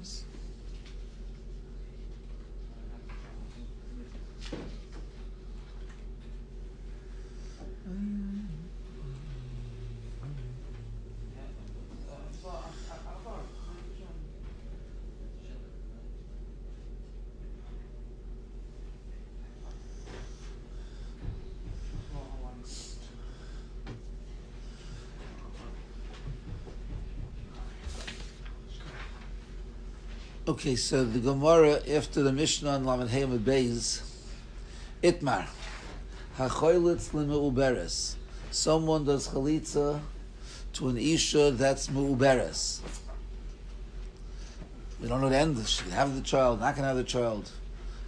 comes. Okay, so the Gemara after the Mishnah on Lamed Hayim Beis, Itmar, Hachoylitz Limeuberes. Someone does chalitza to an isha that's meuberes. We don't know the end. She can have the child, not can have the child.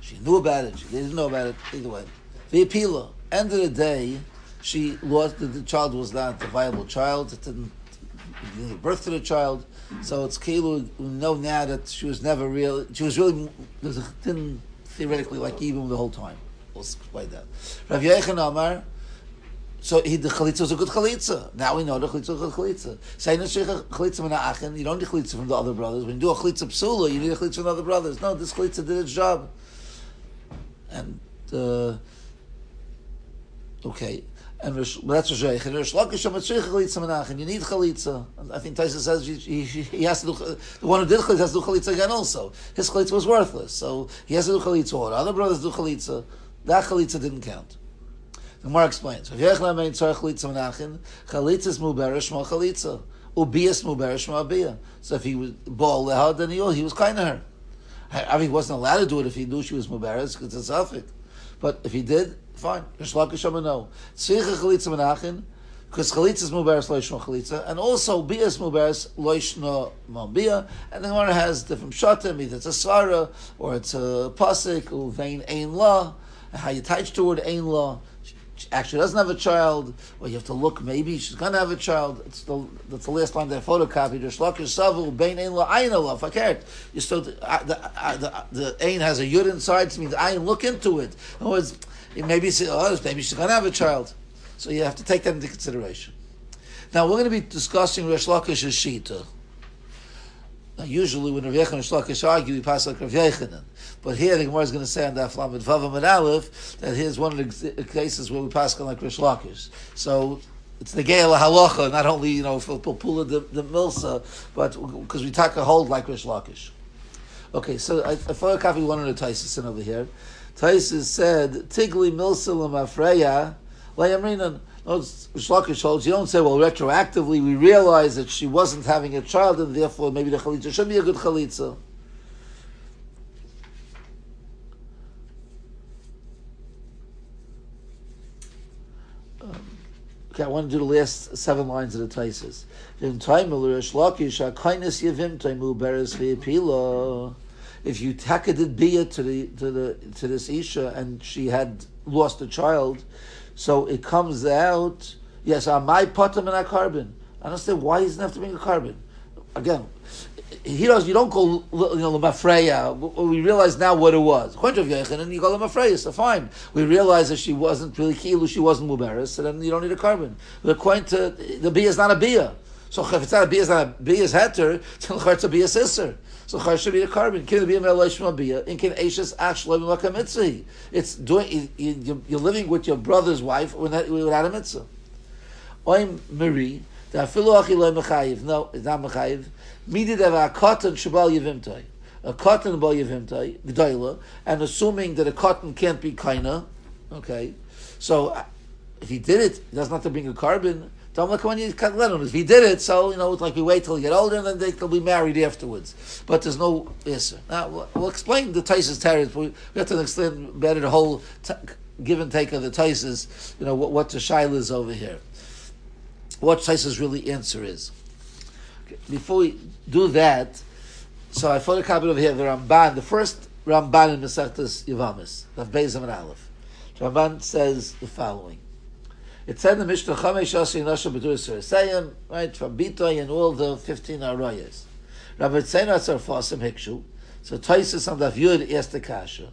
She knew about it. She didn't know about it. Either way, the apila. End of the day, she lost. The, the child was not a viable child. It didn't birth to the child. So it's Keilu, we know now that she was never real, she was really, didn't theoretically like even the whole time. We'll explain that. Rav Yechon Amar, so he, the chalitza was a good chalitza. Now we know the chalitza was a good chalitza. Say no. You don't need chalitza from the other brothers. When you do a chalitza psula, you need a chalitza from the other brothers. No, this chalitza did its job. And uh, okay, and that's Rosh Hashanah. And Rosh Lakish Amatzrich Chalitza Menachem. You need Chalitza. I think Taisa says he, he, he, has to do, the one who did Chalitza has to do Chalitza again also. His Chalitza was worthless, so he has to do Chalitza. Or other brothers do Chalitza. That Chalitza didn't count. The Gemara explains. Chalitza is Mubera Shma Chalitza. Ubias Mubera Shma Abiyah. So if he was Baal Lehad, then he, he was kind of her. I mean, he wasn't allowed to do it if he knew she was Mubarak, because it's a. But if he did, fine. Rish Lakish no. Tzricha chalitza menachin, because chalitza is muberes loishno chalitza, and also bia is muberes loishno mambia, and the Gemara has different shatim, either it's a svara, or it's a pasik, or vein ein la, how you touch to it ein la, she actually doesn't have a child, or you have to look, maybe she's going to have a child. It's the, that's the last line photocopied. Ayin Allah, Fakert. You still, the, uh, the, uh, the, the Ein has a Yud inside, so means Ayin, look into it. In other words, maybe, oh, maybe she's going to have a child. So you have to take that into consideration. Now, we're going to be discussing Resh Lakish's Shita. Now, usually when Rav Yechon and Shlakish argue, we pass like Rav Yechonin. But here the Gemara is going to say on the Aflam and Vavam and Aleph that here's one of the uh, cases where we pass like Rav Shlakish. So it's the Gael Halacha, not only you know for Pula the, the Milsa, but because we take a hold like Rish Lakish. Okay, so I, I photocopy one of the Taisis over here. Taisis said Tigli Milsa Lamafreya Layamrinan. No, Shlakish holds. You don't say, well, retroactively we realize that she wasn't having a child, and therefore maybe the chalitza should be a good chalitza. I want to do the last seven lines of the Taisis. If you takadid bia to the to the to this isha and she had lost a child, so it comes out. Yes, am I potam and a carbon? I understand why he doesn't have to bring a carbon. Again, he does. You don't call you know lemafreya. We realize now what it was. And you call lemafreya. So fine. We realize that she wasn't really kilu. She wasn't muberis. So then you don't need a carbon. But according to the bia is not a bia. So if it's not a bia, it's not a bia is heter. So it's a sister. So char should be a carbon. Can be a bia. In can aishas actually mitzvah. It's doing. You're living with your brother's wife without a mitzvah. I'm Marie. The. No, it's not mechayiv. Midid of a cotton shabal yivimtai. A cotton bal yivimtai, g'dayla, and assuming that a cotton can't be kaina, okay, so uh, if he did it, he doesn't have to bring a carbon. If he did it, so you know, it's like we wait till he get older and then they, will be married afterwards. But there's no yes. Now we'll explain the Taisus terrors. We have to explain better the whole t- give and take of the Taisus. You know what, what the shaila is over here. What Taisus really answer is before we do that, so I photocopied over here the Ramban, the first Ramban in Masechtas Yavamis, of Bezim and Aleph. Ramban says the following. It said the Mishnah, Chamesh Asi Nasha B'dur Sayim, right, from Bitoy and all the 15 Arayas. Rabbi Tzena Atzar Fasim Hikshu, so Taisus on the Yud asked the Kasha.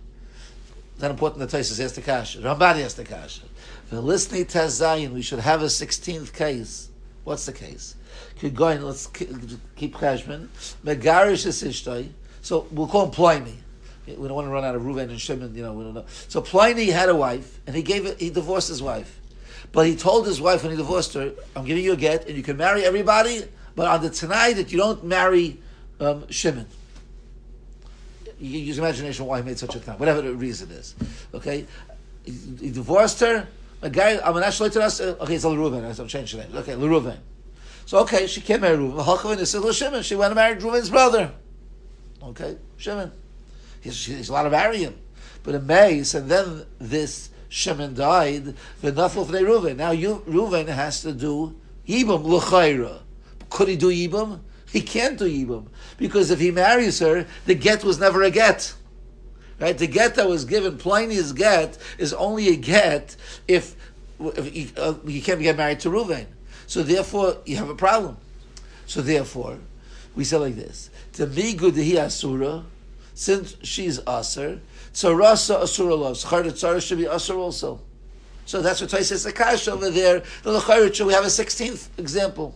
It's not important that Taisus asked the Kasha. Ramban asked the Kasha. The listening Tazayin, we should have a 16th case. What's the case? could go in, let's keep Cheshman, Megarish is Ishtoi, so we'll call him Pliny. We don't want to run out of Reuven and Shimon, you know, we don't know. So Pliny had a wife, and he gave it, he divorced his wife. But he told his wife when he divorced her, I'm giving you a get, and you can marry everybody, but on the tonight that you don't marry um, Shimon. You can use imagination why he made such a thing, whatever the reason is. Okay? He divorced her. A guy, I'm an Ashley to us. Okay, it's L'Ruven. I have changed the name. Okay, L'Ruven. So, okay, she can't marry Reuven. Halchavin is Shimon. She went and married Reuven's brother. Okay, Shimon. He's, he's allowed to marry him. But in Mace, and then this Shimon died, the Nafel of Reuven. Now you, has to do Yibam L'chayra. Could he do Yibam? He can't do Yibam. Because if he marries her, the get was never a get. Right? The get that was given, Pliny's get, is only a get if, if you, uh, you can't get married to Reuven. So therefore, you have a problem. So therefore, we say like this: To good he asura, since she's aser, tzarasa asura loves. Tzara should be aser also. So that's what says the kash over there. The lechayrit we have a sixteenth example.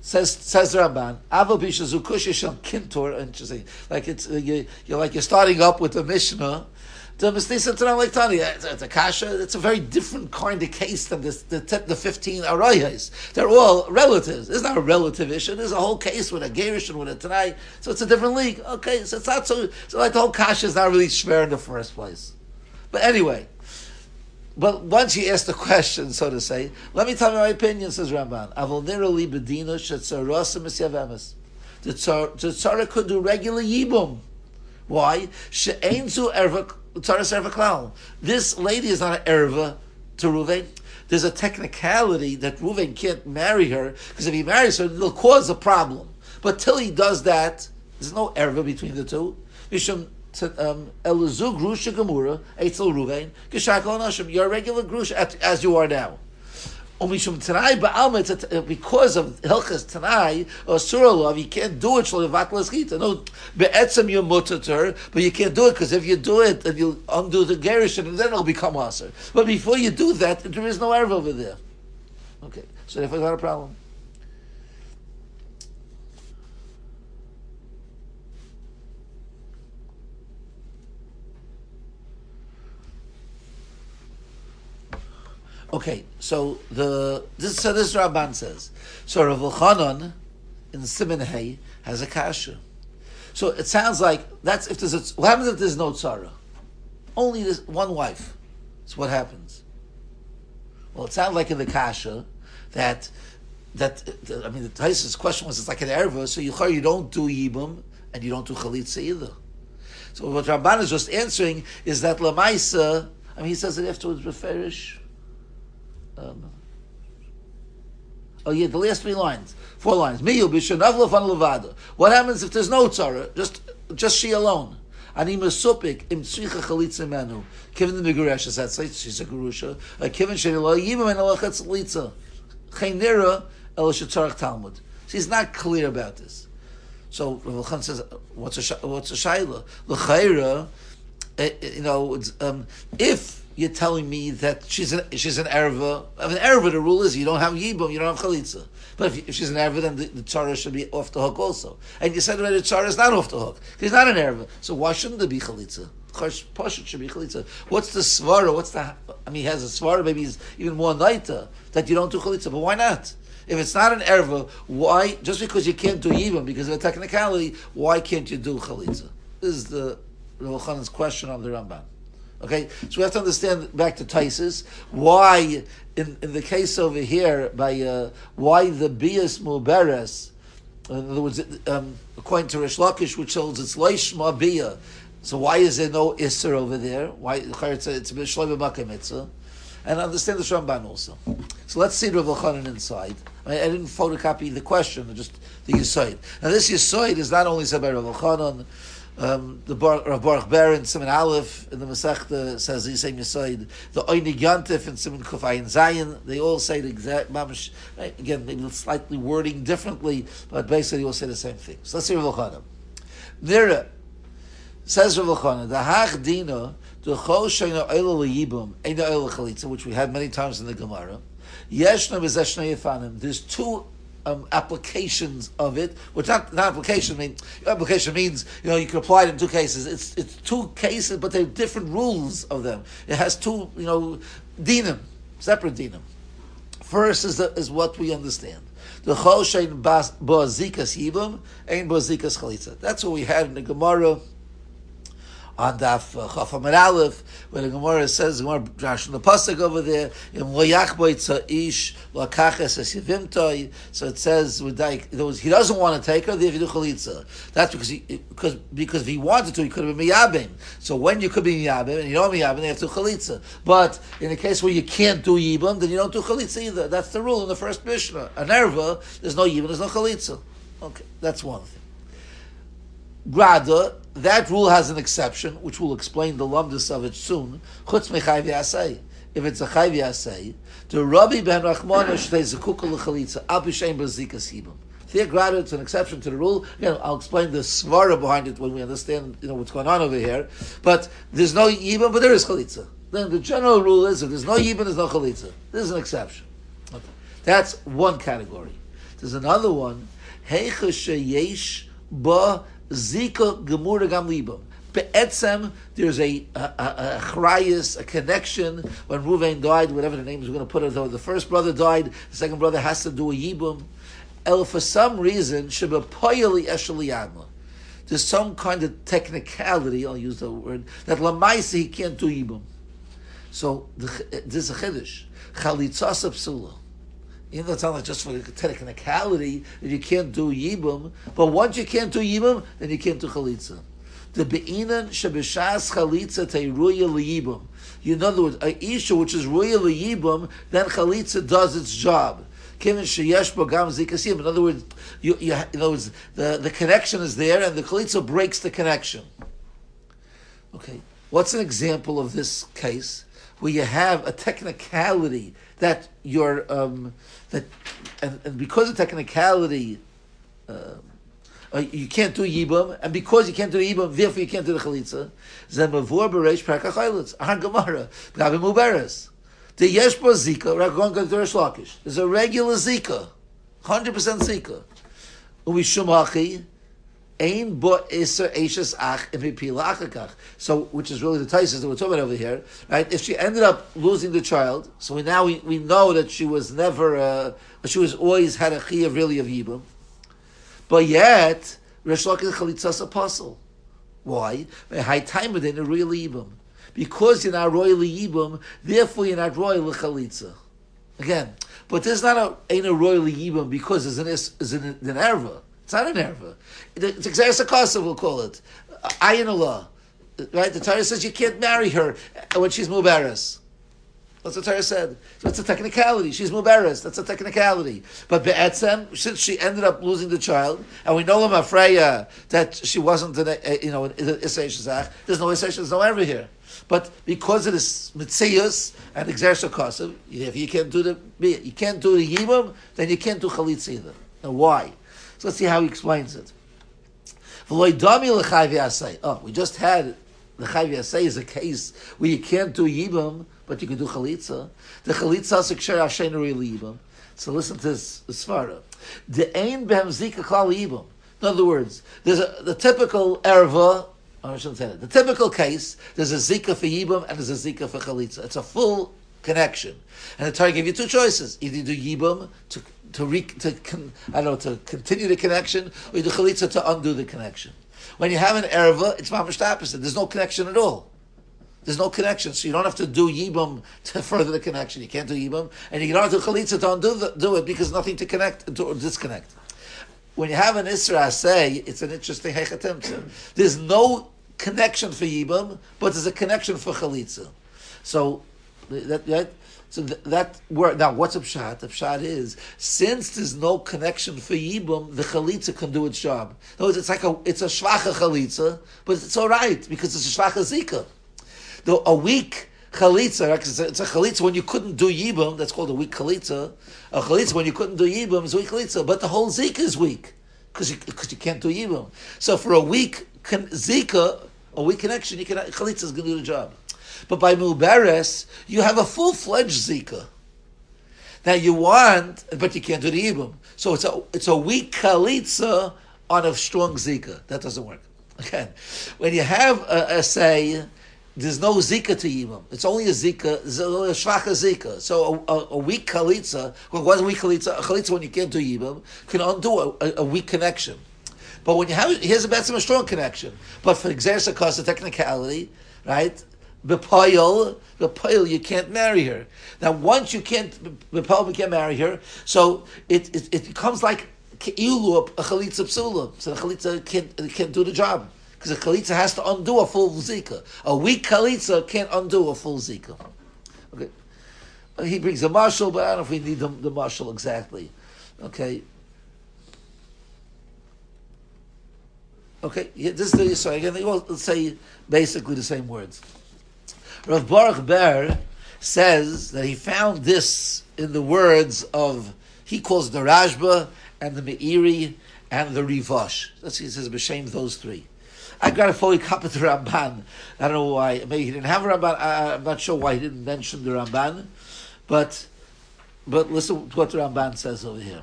Says says Ramban, Aval Bishazukushisham Kintor, interesting. Like it's uh, you, you're like you're starting up with the Mishnah. The it's a kasha. It's a very different kind of case than this, the the fifteen arayas. They're all relatives. It's not a relative issue. There's a whole case with a gerish and with a tanai. So it's a different league. Okay, so it's not so. So like the whole kasha is not really schwer in the first place. But anyway. But once you ask the question, so to say, let me tell you my opinion, says Ramban. Avol nirali bedina shetzarasa misyavemis. The tzara could do regular yibum. Why? She'enzu erva tzaras erva klal. This lady is not an erva to Ruvain. There's a technicality that Ruvain can't marry her because if he marries her, it'll cause a problem. But till he does that, there's no erva between the two. Um, Elazu grusha gemura eitzel ruvain geshakol nashim. You're a regular grusha as you are now. Omishum tanai ba'alma uh, because of hilchas tanai or suralav you can't do it shlevat leschita. No, be'etzem you mutter, but you can't do it because if you do it, then you'll undo the gerushin and then it'll become aser. But before you do that, there is no erv over there. Okay, so therefore not a problem. Okay, so the this so this Ramban says so Rav Elchanan in Simon Hay has a kasha. So it sounds like that's if there's a, what happens if there's no tzara, only this one wife. That's what happens. Well, it sounds like in the kasha that that I mean the Tyson's question was it's like an erva, so you you don't do yibum and you don't do chalitza either. So what Ramban is just answering is that lamaisa. I mean, he says it afterwards referish. Um, oh yeah, the last three lines, four lines. What happens if there's no tzara? Just, just she alone. Ani mesupik im tzricha chalitza menu. Given the meguresh, that's she's a gerusha. Given sheni lo yimim and alachatz chalitza. Chaynira el shetzarach Talmud. She's not clear about this. So Rav says, what's a what's a shaila? L'chayra, eh, eh, you know, um, if you're telling me that she's an she's an erva. An erva, the rule is you don't have yibum, you don't have chalitza. But if, if she's an erva, then the, the tzara should be off the hook also. And you said already the tzara is not off the hook. He's not an erva. So why shouldn't there be chalitza? Pashut should be chalitza. What's the svara? What's the? I mean, he has a svara. Maybe he's even more naita that you don't do chalitza. But why not? If it's not an erva, why? Just because you can't do yibum because of a technicality, why can't you do chalitza? This is the Rav question on the Ramban. Okay, so we have to understand back to Taisis why, in, in the case over here, by uh, why the bias muberes, in other words, um, according to Rish Lakish, which holds it's leishma bia. So why is there no isser over there? Why it's it's mitzvah? And understand the Ramban also. So let's see Rav Elchanan inside. I, I, didn't photocopy the question, just the Yisoid. Now this Yisoid is not only said by Rav Elchanan, um, the Bar, Rav Baruch Ber in Simon Aleph in the Masechta says the same Yisoid. The Oinig Yantif in Simon Kufay and Zayin, they all say the exact mamish. Right? Again, maybe slightly wording differently, but basically all say the same thing. So let's see Rav Elchanan. Nira Says Rav Elchanan, the hach dina, the chol sheina oila liyibum, eina oila chalitza, which we had many times in the Gemara. Yeshna v'zeshna yifanim. There's two um, applications of it, which not, not application mean application means you know you can apply it in two cases. It's it's two cases, but they're different rules of them. It has two you know dinim, separate dinim. First is the, is what we understand. The chol shein boazikas yibum, ein boazikas chalitza. That's what we had in the Gemara on Daf uh, Chafam Aleph, where the Gemara says, the Gemara Drash the pasuk over there, in Loyach Boitza Ish Lakaches Esivimtoi. So it says he doesn't want to take her, they do chalitza. That's because he because because if he wanted to, he could have been miyabim. So when you could be miyabim and you don't miyabim, they have to chalitza. But in the case where you can't do yibam, then you don't do chalitza either. That's the rule in the first Mishnah. A nerva, there's no yibam, there's no chalitza. Okay, that's one thing. Grada, that rule has an exception, which we'll explain the lumdus of it soon. Chutz mechayv yasei. If it's a chayv yasei, the Rabbi ben Rachmana shtei zekukah l'chalitza, al b'shem hibam. Grada, it's an exception to the rule. Again, I'll explain the svara behind it when we understand, you know, what's going on over here. But there's no yibam, but there is chalitza. Then the general rule is if there's no yibam, there's no chalitza. This is an exception. Okay. That's one category. There's another one. Heicha sheyesh ba Zika Gemura Gam. Be'etzem, there's a a, a, a connection when Ruvain died, whatever the name is, we're going to put it, though the first brother died, the second brother has to do a Yibum. El, for some reason, Sheba Poyali Esheliyadma. There's some kind of technicality, I'll use the word, that Lamaisa he can't do Yibum. So, the, there's a Chiddush. Chalitzas Psula even though it's not just for technicality that you can't do yibum, but once you can't do yibum, then you can't do chalitza. The be'inan shebishas chalitza teiruya liyibum. In other words, a isha which is ruya liyibum, then chalitza does its job. In other words, you, you, in other words, the, the connection is there, and the chalitza breaks the connection. Okay, what's an example of this case where you have a technicality that you're um, that and, and because of technicality, uh, uh, you can't do yibum, and because you can't do yibum, therefore you can't do the chalitza. Zemavur bereish prakachayletz. Ahan gemara gavim uberes. The yesh bo zika. We're going Lakish. A regular zika, hundred percent zika. Uvi hachi. Iser ach achakach. So, which is really the Taisis that we're talking about over here, right? If she ended up losing the child, so we now we, we know that she was never, uh, she was always had a chiyah really of yibum, but yet Resh Lakish chalitzas apostle. Why? High time within a real yibum. Because you're not royal yibum, therefore you're not royal chalitza. Again, but there's not a ain't a royal yibum because there's an is an, an erva. It's not an erva. It's exercise we'll call it. Ayin Allah. Right? The Torah says you can't marry her when she's mubaris. That's what Torah said. So it's a technicality. She's mubaris. That's a technicality. But be'etzem, since she ended up losing the child, and we know Freya that she wasn't, in a, you know, in Isay Shazach, there's no Isay there's no erva here. But because it is mitzias and exersa kosev, if you can't do the you can't do the yibam, then you can't do chalitz either. Now why? So let's see how he explains it. Oh, we just had the chayv yasei is a case where you can't do yibam, but you can do chalitza. The chalitza is a ashen yibam. So listen to this svara. The ein behem zika klal yibam. In other words, there's a, the typical erva. Oh, I shouldn't say that. The typical case, there's a zika for yibam and there's a zika for chalitza. It's a full connection. And the Torah gave you two choices: either do yibam to to, re, to I don't know to continue the connection, or you do chalitza to undo the connection. When you have an erva, it's mamash opposite. There's no connection at all. There's no connection, so you don't have to do yibam to further the connection. You can't do yibam, and you don't have to chalitza to undo the, do it because nothing to connect to, or disconnect. When you have an isra say, it's an interesting hechatim. There's no connection for yibam, but there's a connection for chalitza. So that, that so th- that word now, what's a pshat? The pshat is since there's no connection for yibum, the chalitza can do its job. In words, it's like a it's a shvacha chalitza, but it's all right because it's a shvacha zika. Though a weak chalitza, it's a, it's a chalitza when you couldn't do yibum, that's called a weak chalitza. A chalitza when you couldn't do yibum is a weak chalitza, but the whole zika is weak because you, cause you can't do yibum. So for a weak zika, a weak connection, you can chalitza is going to do the job. But by muberes, you have a full fledged zika. Now you want, but you can't do the ibum. So it's a it's a weak chalitza on a strong zika. That doesn't work. Again, when you have a, a say, there's no zika to ibum. It's only a zika, a shvacha zika. So a, a, a weak chalitza, well, what's a weak chalitza? A chalitza when you can't do ibum can undo a, a, weak connection. But when you have, here's a better, a strong connection. But for exercise, cause of technicality, right? Bepayil, Bepayil, you can't marry her. Now, once you can't, Bepayil, you can't marry her, so it, it, it becomes like Ilu, a chalitza psula. So the chalitza can't, can't do the job. Because a chalitza has to undo a full zika. A weak chalitza can't undo a full zika. Okay. Uh, he brings a marshal, but I don't know if we need the, the marshal exactly. Okay. Okay, yeah, this is the so again. Well, let's say basically the same words. Rav Baruch Ber says that he found this in the words of he calls the Rashba and the Meiri and the Rivash. That's he says b'shem those three. I got a fully copy of the Ramban. I don't know why. Maybe he didn't have a Ramban. I, am not sure why he didn't mention the Ramban, but but listen to what the Ramban says over here.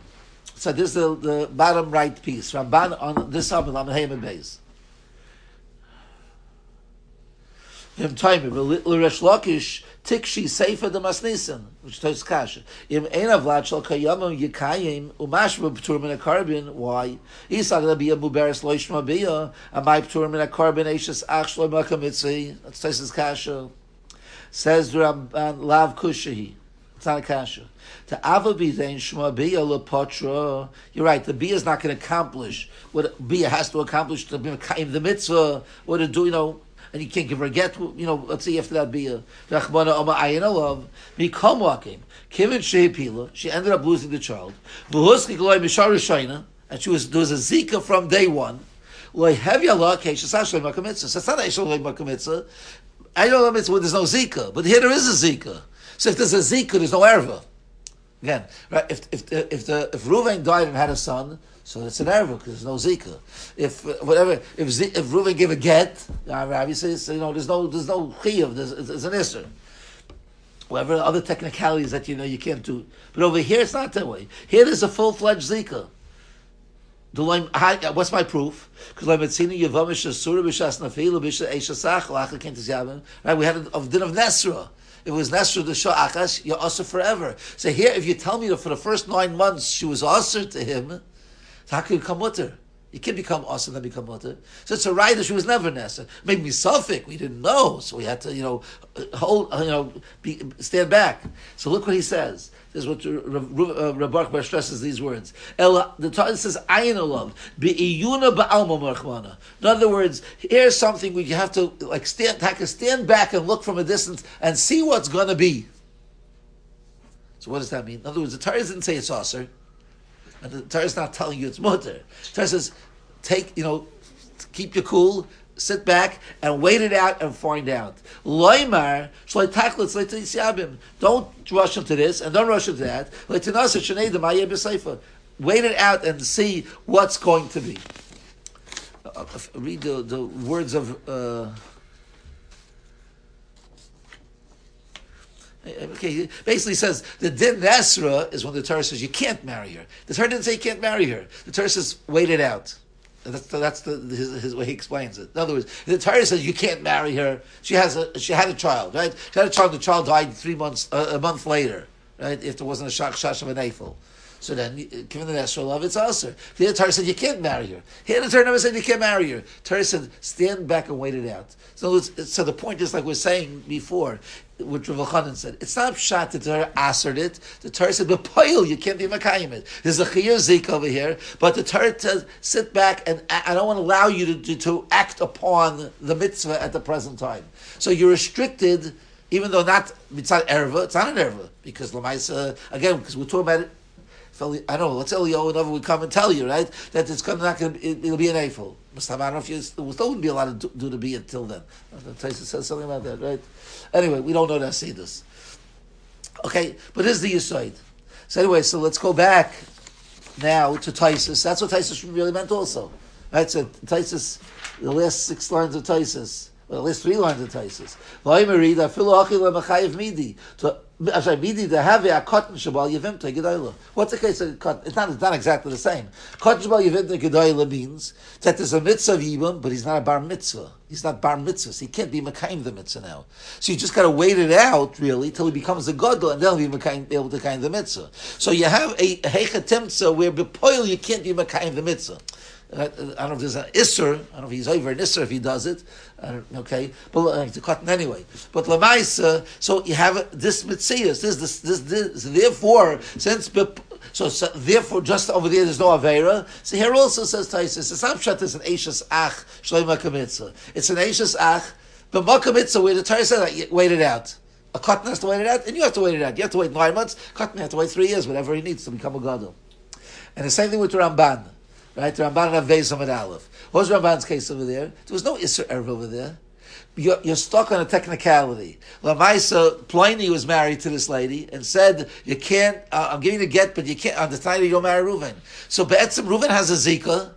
So this is the, the bottom right piece. Ramban on this Amid on Haman Vim Taimir, L'Resh Lakish, Tikshi Sefer the Masnisan, which tells Kasha. Im Ein Avlat Shal Kayamim Yikayim, Umashba P'tur Min HaKarbin, why? Isa Gada Bia Buberes Lo Yishma Bia, Amai P'tur Min HaKarbin, Eishes Ach Shlo Makamitzi, that's Taisis Kasha. Says Ramban Lav Kushahi. It's not a kasha. To avabizain shma bia lepatra. You're right. The bia is not going to accomplish what bia has to accomplish to be the mitzvah. What to do, you know, and you can't give her a get, you know, let's see after that be a Rachmana Oma Ayin Alav, Mikom Wakim, Kivin Shehipila, she ended up losing the child, Vuhuski Gloy Mishar and she was, there was a Zika from day one, Loy Hevi Allah, Keisha Sashloi Makamitza, so it's not Aishloi Makamitza, I know that there's no Zika, but here there is a Zika. So if there's a Zika, there's no Erva. Again, right? If if if the if Ruvain died and had a son, so it's an erva because there's no zika. If uh, whatever, if Z, if Reuven gave a get, obviously you know there's no there's no chiyuv, there's, there's an isser. Whatever other technicalities that you know you can't do, but over here it's not that way. Here there's a full fledged zika. Uh, what's my proof? Because. Right, we had a din of Nesra. It was the Shah Akas. You're also forever. So here, if you tell me that for the first nine months she was also to him, how can you become mutter? You can't become us and then become mutter. So it's a right she was never nessa. Maybe me suffix. We didn't know, so we had to, you know, hold, you know, be, stand back. So look what he says. This is what uh, stresses these words. The Torah says, "Ayin olav be'iyuna ba'alma marchmana." In other words, here's something we have to like stand, take a stand back and look from a distance and see what's going to be. So what does that mean? In other words, the Torah didn't say it's saucer. And the Torah is not telling you it's mutter. Torah says, take, you know, keep your cool, sit back and wait it out and find out. Loimar, don't rush into this and don't rush into that. Wait it out and see what's going to be. Uh, read the, the words of. Uh, Okay, basically says the din Nesra is when the Torah says you can't marry her. The Torah didn't say you can't marry her. The Torah says wait it out. That's, that's the, his, his, way he explains it. In other words, the Torah says you can't marry her. She has a she had a child, right? She had a child. The child died three months uh, a month later, right? If there wasn't a shak shash of an eiffel. So then, uh, given the natural love, it's usher. The Torah said you can't marry her. Here the Torah never said you can't marry her. Torah said stand back and wait it out. So, so the point is, like we are saying before, what Rav Elchanan said. It's not pshat that the Torah answered it. The Torah said, "Bepoil, you can't be makayim it." There's a chiyur zik over here, but the Torah says, "Sit back and I don't want to allow you to, to, to act upon the mitzvah at the present time." So you're restricted, even though not mitzvah erva. It's not an erva because lamaisa again because we're talking about it. I don't know. Let's Eliyahu would come and tell you, right, that it's not going to. It, will be an eiffel. I don't know if you. There still wouldn't be a lot to do, to be until then. The Taisa says something about that, right? Anyway, we don't know that see this. Okay, but is the Yisoid. So anyway, so let's go back now to Taisus. That's what Taisus really meant also. Right? So Taisus the last six lines of Taisus, well, at least three lines of Taisus. V'ayimeri da filu achi le'machayiv midi. To Ashay midi to have a cotton shabal yevimta gedayla. What's the case of cotton? It's not, it's not exactly the same. Cotton shabal yevimta gedayla means that there's a mitzvah of but he's not a bar mitzvah. He's not bar mitzvah. So he can't be mekayim the mitzvah now. So you just got to wait it out really till he becomes a gadol, and then he'll be able to kind the mitzvah. So you have a hechatimtza where bepoil you can't be mekayim the mitzvah. I don't know if there's an isser. I don't know if he's over an isser if he does it. okay, but uh, cotton anyway. But lamaisa, so you have this mitzias. This, this, this, this. Therefore, since so, so, therefore, just over there, there's no avera. So here also says Taisus, it's not pshat. It's an eishes ach shleima kamitza. It's an eishes ach, but makamitza where the Torah says wait it out. A cotton has to wait it out, and you have to wait it out. You have to wait nine months. Cotton has to wait three years, whatever he needs to become a gadol. And the same thing with Ramban. Right? The Ramban have Vezom and Aleph. What was Ramban's case over there? There was no Erev over there. You're, you're, stuck on a technicality. Lamaisa, Pliny was married to this lady and said, you can't, uh, I'm giving you a get, but you can't, on the time you don't marry Reuven. So Be'etzim, Reuven has a Zika,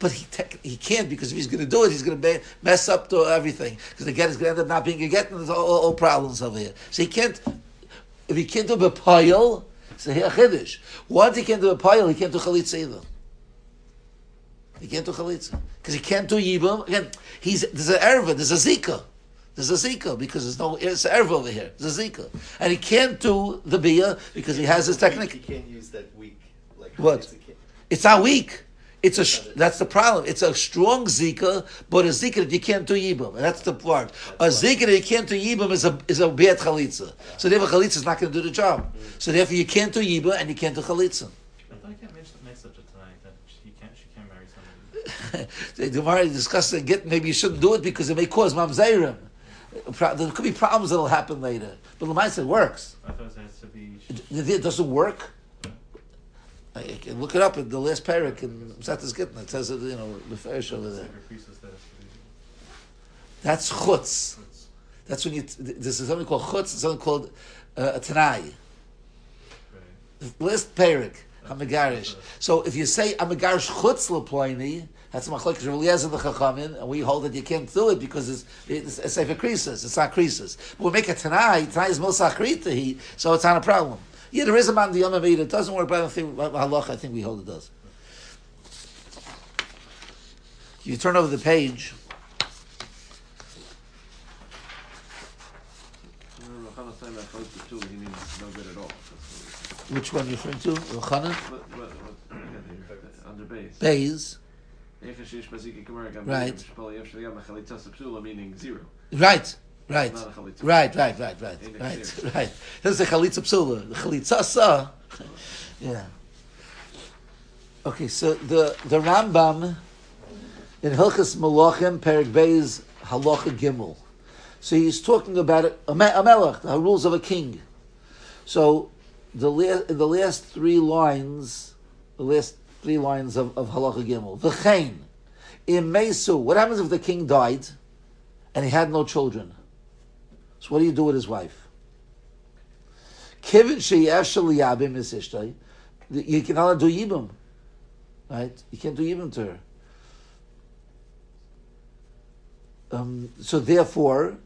but he he can't because if he's going to do it, he's going to mess up to everything because the get is going to end up not being a get, and there's all, all, problems over here. So he can't. If he can't do a so here chiddush. Once he can't do a he can't do chalitza either. He can't do chalitza because he can't do yibum. Again, he's there's an erva, there's a zika, there's a zika because there's no it's an erva over here. There's a zika, and he can't do the bia because he has his technique. He can't use that weak. Like what? It's not weak. It's a that's the problem. It's a strong zika, but a zika that you can't do yibum, and that's the part. A zika that you can't do yibum is a is a bad chalitza. So therefore, chalitza is not going to do the job. Mm. So therefore, you can't do yibum and you can't do chalitza. the Gemara discussed. Get maybe you shouldn't do it because it may cause mamzeirim. There could be problems that'll happen later. But said it works. I thought it has to be. It, doesn't work. I can look it up in the last parak in Satas Gittin. It says it, you know, the farish over there. That's chutz. That's when you. This is something called chutz. Something called uh, a tanai. The last parak. Hamegarish. So if you say Hamegarish chutz leplini, that's a machlokes Rav Eliezer the Chachamim, and we hold that you can't do it because it's it's, it's a creases. It's not creases. But we make it tonight. Tonight is milsach krita, so it's not a problem. Yeah, there is a man the Yom It doesn't work, but I think halach. I think we hold it does. You turn over the page. Which one are you referring to? Under base. Bays. Right. Right. Right. Right, right, right, right, right, right. This is a chalitza psula. The chalitza. Yeah. Okay, so the the Rambam in Hilchas Malachim Perik Beis Halacha Gimel. So he's talking about a, a melech, the rules of a king. So the last, the last three lines, the last three lines of, of Halacha Gimel. V'chein, in Mesu, what happens if the king died and he had no children? So what do you do with his wife? Kivin sheyashal yabim is. You cannot do yibum, right? You can't do yibum to her. Um, so therefore,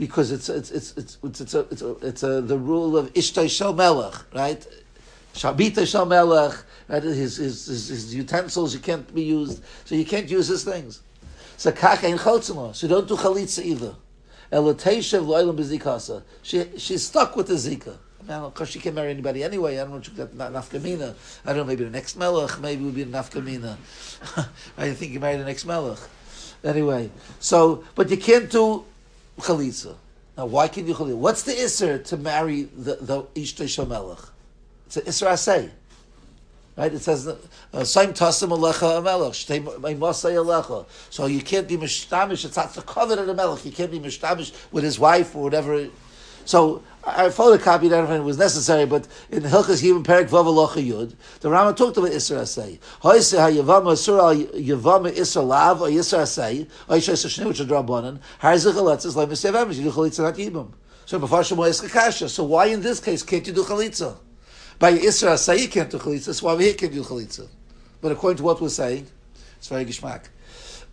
because it's it's it's it's it's, it's a it's a, it's a, the rule of ishtay shel melech, right? Shabita shel melech, right? His, his, his, his, utensils you can't be used, so you can't use his things. So kach ein chotzima, so don't do chalitza either. Eloteshev lo'ilam bezikasa. She she's stuck with the zika. Now, because she can't marry anybody anyway. I don't know what got nafkamina. I don't know. Maybe the next melech. Maybe it would be a nafkamina. I think you married the next melech. Anyway, so but you can't do chalitza. Now, why can you chalitza? What's the isser to marry the the ishtay melech? It's an isser asay. Right? It says, uh, "Saim tasim alecha amelech shtei masay alecha." So you can't be mishtamish. It's not the covenant of the melech. You can't be mishtamish with his wife or whatever. So I photocopied that if it was necessary, but in Hilchas Yivim Perik Vav Alocha Yud, the Rama talked about Isra Asay. Hoyse HaYavama Asura Yavama Isra Lav or Isra Asay, or Isra Shnei which are Drabanan, Harzich Aletzes Leim Esev Emes, you do Chalitza not Yibam. So before Shemo Eskakasha, so why in this case can't you do Chalitza? By Isra you can't do Chalitza, so why we here can't do Chalitza? But according to what we're saying, it's very gishmak.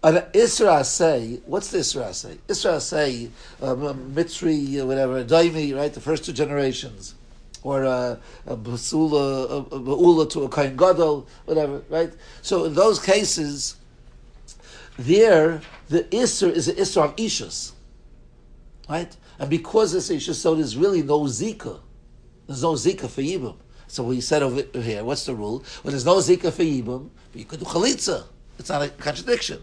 An Isra say, what's the Isra say? Isra say, um, Mitzri, uh, whatever, Daimi, right? The first two generations, or uh, a basula, a, baula to a kain gadol, whatever, right? So in those cases, there the Isra is the Isra of Ishus, right? And because it's Ishus, so there's really no Zika. There's no Zika for Yibam. So we said over here, what's the rule? Well, there's no Zika for Yibam, but you could do Chalitza. It's not a contradiction.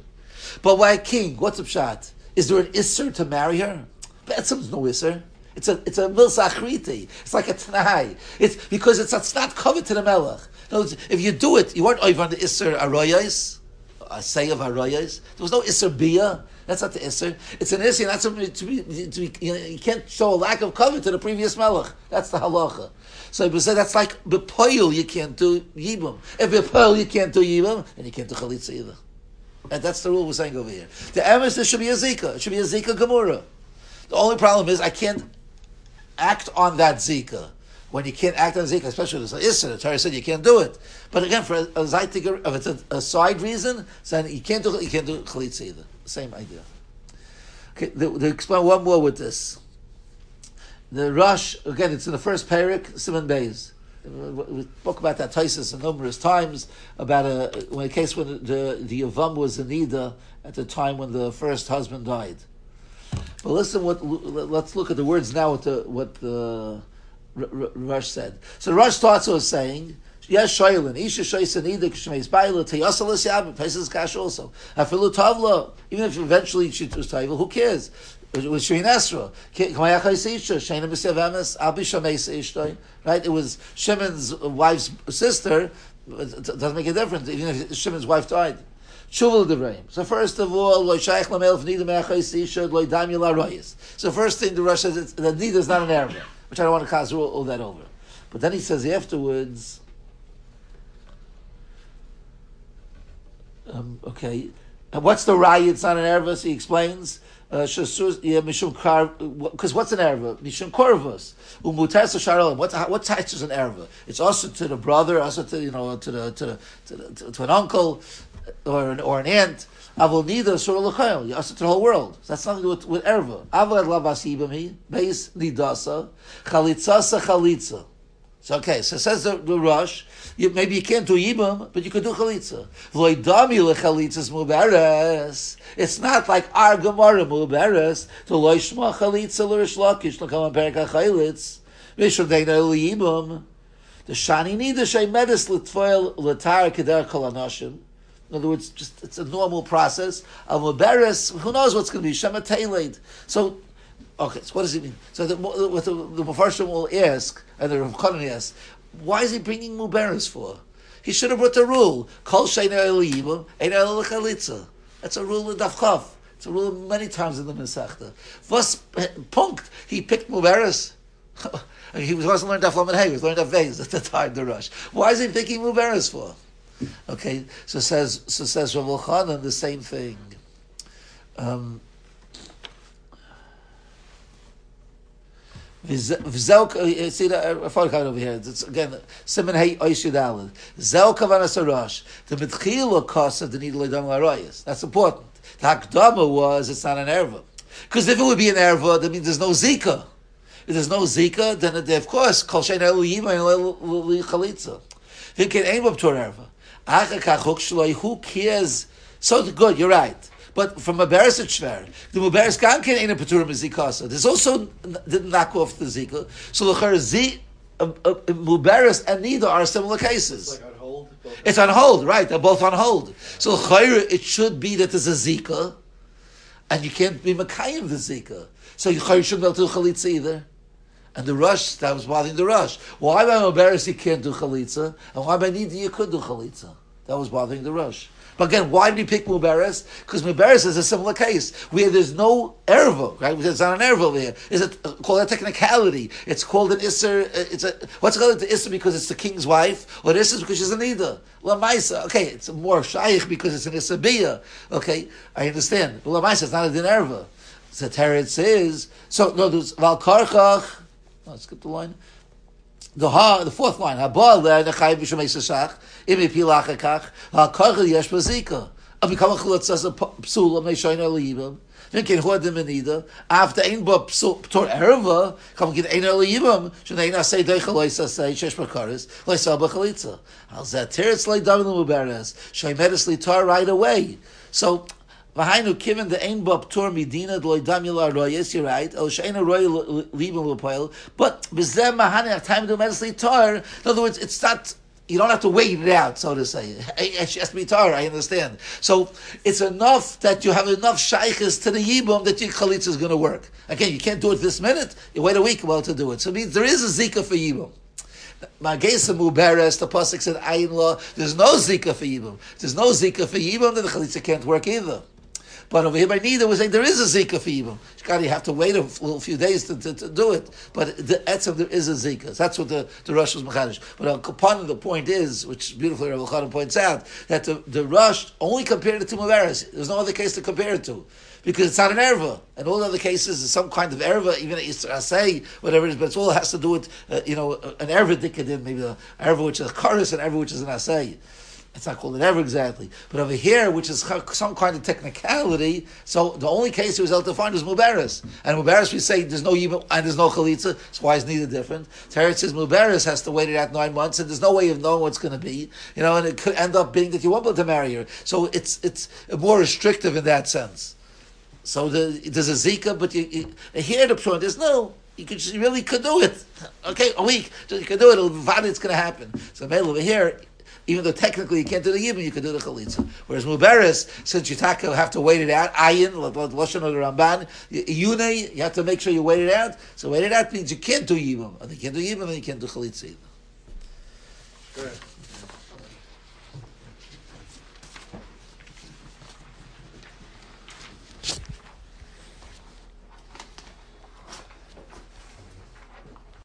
But why king? What's the shot? Is there an isser to marry her? Betzim's no isser. It's a it's a milsachriti. It's like a tanai. It's because it's, it's not covered to the melech. Words, if you do it, you weren't over on the isser aroyas, a say of. There was no isser bia. That's not the isser. It's an isser. Not something to be, to be you, know, you can't show a lack of cover to the previous melech. That's the halacha. So we say that's like bepoil. You can't do yibum. If bepoil you can't do yibum, and you can't do chalitza either. And that's the rule we're saying over here. The emes, should be a zika. It should be a zika gemura. The only problem is I can't act on that zika. When you can't act on zika, especially if issa, the Torah said you can't do it. But again, for a, a zaitika, if it's a, a, side reason, then you can't do it. you can't do chalitza either. Same idea. Okay, they, they explain one more with this. The Rosh again, it's in the first parak, Simon Bays. We spoke about that Taisus numerous times about a when a case when the the Yavam was in Nida at the time when the first husband died. But listen, what let's look at the words now. What the what the Rosh said. So Rosh starts with saying. Yes, Shoylin. Isha Shoysa Nida Kishmeis Baila Teyasalis Yabim. Taisus Kash also. Afilu Tavla. Even if eventually she was Tavla, who cares? With Esra. Right? It was Shimon's wife's sister. It doesn't make a difference, even if Shimon's wife died. So first of all, So first thing the Rosh says that nida is not an error, which I don't want to cause all, all that over. But then he says afterwards, um, okay, what's the raya? It's not an error. He explains because what's an erva? Mishum korvus. Umutar sasharolim. What what is an erva? It's also to the brother, also to you know to the to the, to, the, to, an uncle or an, or an aunt. Avol nida sur l'chayil. Also to the whole world. So that's nothing to with, with erva. Avol lavas ibami beis nidasa chalitzasa chalitza. So okay, so says the, the Rosh. You, maybe you can't do yibam, but you could do chalitza. V'loidami lechalitzas muberes. It's not like our gemara muberes to loishma chalitza l'rish lakish l'kam perik hachalitz mishum deina liyibam. The shani nida shay medis l'tfoil l'tar keder kol anashim. In other words, just it's a normal process. Of muberes, who knows what's going to be shema So Okay, so what does it mean? So the, what the, the will ask, and the Rav asks, why is he bringing Muberes for? He should have brought the rule, Kol. That's a rule in Dafchav. It's a rule many times in the Mesachta. Was punkt, he picked Muberes. he was wasn't learning Daf Lamed he was learning Daf Vez at the time, the Rosh. Why is he picking Muberes for? Okay, so says so says Rav the same thing. Um, V'zel, uh, see the uh, far over here. It's again Simon Hey Oishidalin. Zel Kavanas Arash. The Mitchila Kasa the Nidal Adam Larayas. That's important. The Hakdama was it's not an erva. Because if it would be an erva, that means there's no zika. If there's no zika, then it, of course Kol Shein Elohim and Chalitza. Then can aim up to an erva. Who cares? So good. You're right. But from a Beres Shver, the Muberes Gamkin ain't a Peturim Zikasa. There's also didn't knock off the Zika. So the Z, Muberes and Nida are similar cases. It's like on hold. It's on hold, right? They're both on hold. So it should be that there's a Zika, and you can't be Makayim the Zika. So you shouldn't be able to do Chalitza either. And the Rosh, that was bothering the Rosh. Why by Muberes you can't do Chalitza, and why by Nida you could do Chalitza? That was bothering the Rosh. But again, why did he pick Muberes? Because Muberes is a similar case where there's no erva, right? It's not an erva there. Is it uh, called a technicality? It's called an isser. Uh, it's a what's called the isser because it's the king's wife, or isser because she's an ida. Lamaisa. Okay, it's more shaykh because it's an isabiyah. Okay, I understand. But Lamaisa is not a din erva. So Teretz says so. No, there's valkarchach. Oh, skip the line. The ha, the fourth line. Habal le nechayv b'shomei sashach imi pilachakach ha'karchel yesh bazika. become a chalitza as a psula meishayin um, liyibam. Vinkin huadim menida. After ein ba ptor erva, come get ein liyibam. Shnei na say deichel loisa say shesh bakaris loisa ba chalitza. How's that? Teretz lay daven l'muberes. Shaimedes litar right away. So. V'hainu kiven the ein ba ptor midina d'loy damila royes. You're right. El sheina roy libim l'poil. But b'zeh mahane time to medically tar. In other words, it's not you don't have to wait it out, so to say. She has to be tar, I understand. So it's enough that you have enough shaykhs to the yibum that your chalitza is going to work. Again, you can't do it this minute. You wait a week well to do it. So it means there is a zika for yibum. Magesa Muberes, the Pasuk said, Ayin law, there's no Zika for Yibum. There's no Zika for Yibum, then the Chalitza can't work either. But over here by Nida, we're saying there is a Zika for Yibum. You have to wait a little few days to, to, to do it. But the etzem, there is a Zika. That's what the, the Rosh was Mechadish. But a part the point is, which beautifully Rabbi Khadim points out, that the, the Rosh only compared it to Muberes. There's no other case to compare it to. Because it's not an erva. And all other cases is some kind of erva, even I say whatever it is, but it's all has to do with, uh, you know, an erva dikadin, maybe an erva which is a chorus and erva which is an asay. It's not called an erva exactly. But over here, which is some kind of technicality, so the only case he was able to find was Mubaris. And Mubaris, we say there's no Yibum and there's no Chalitza, so why is Nida different? Teretz says Mubaris has to wait it out nine months and there's no way of knowing what's going to be. You know, and it could end up being that you won't be able to marry her. So it's, it's more restrictive in that sense. So the, there's a Zika, but you, you, here the point is no, you, could, you really could do it. Okay, a week, you can do it, it's going to happen. So over here, even though technically you can't do the yibum, you can do the chalitza. Whereas muberes, since you have to wait it out, ayin, lashon or Ramban, yune, you have to make sure you wait it out. So wait it out means you can't do yibum, and you can't do yibum, and you can't do chalitza either. Good.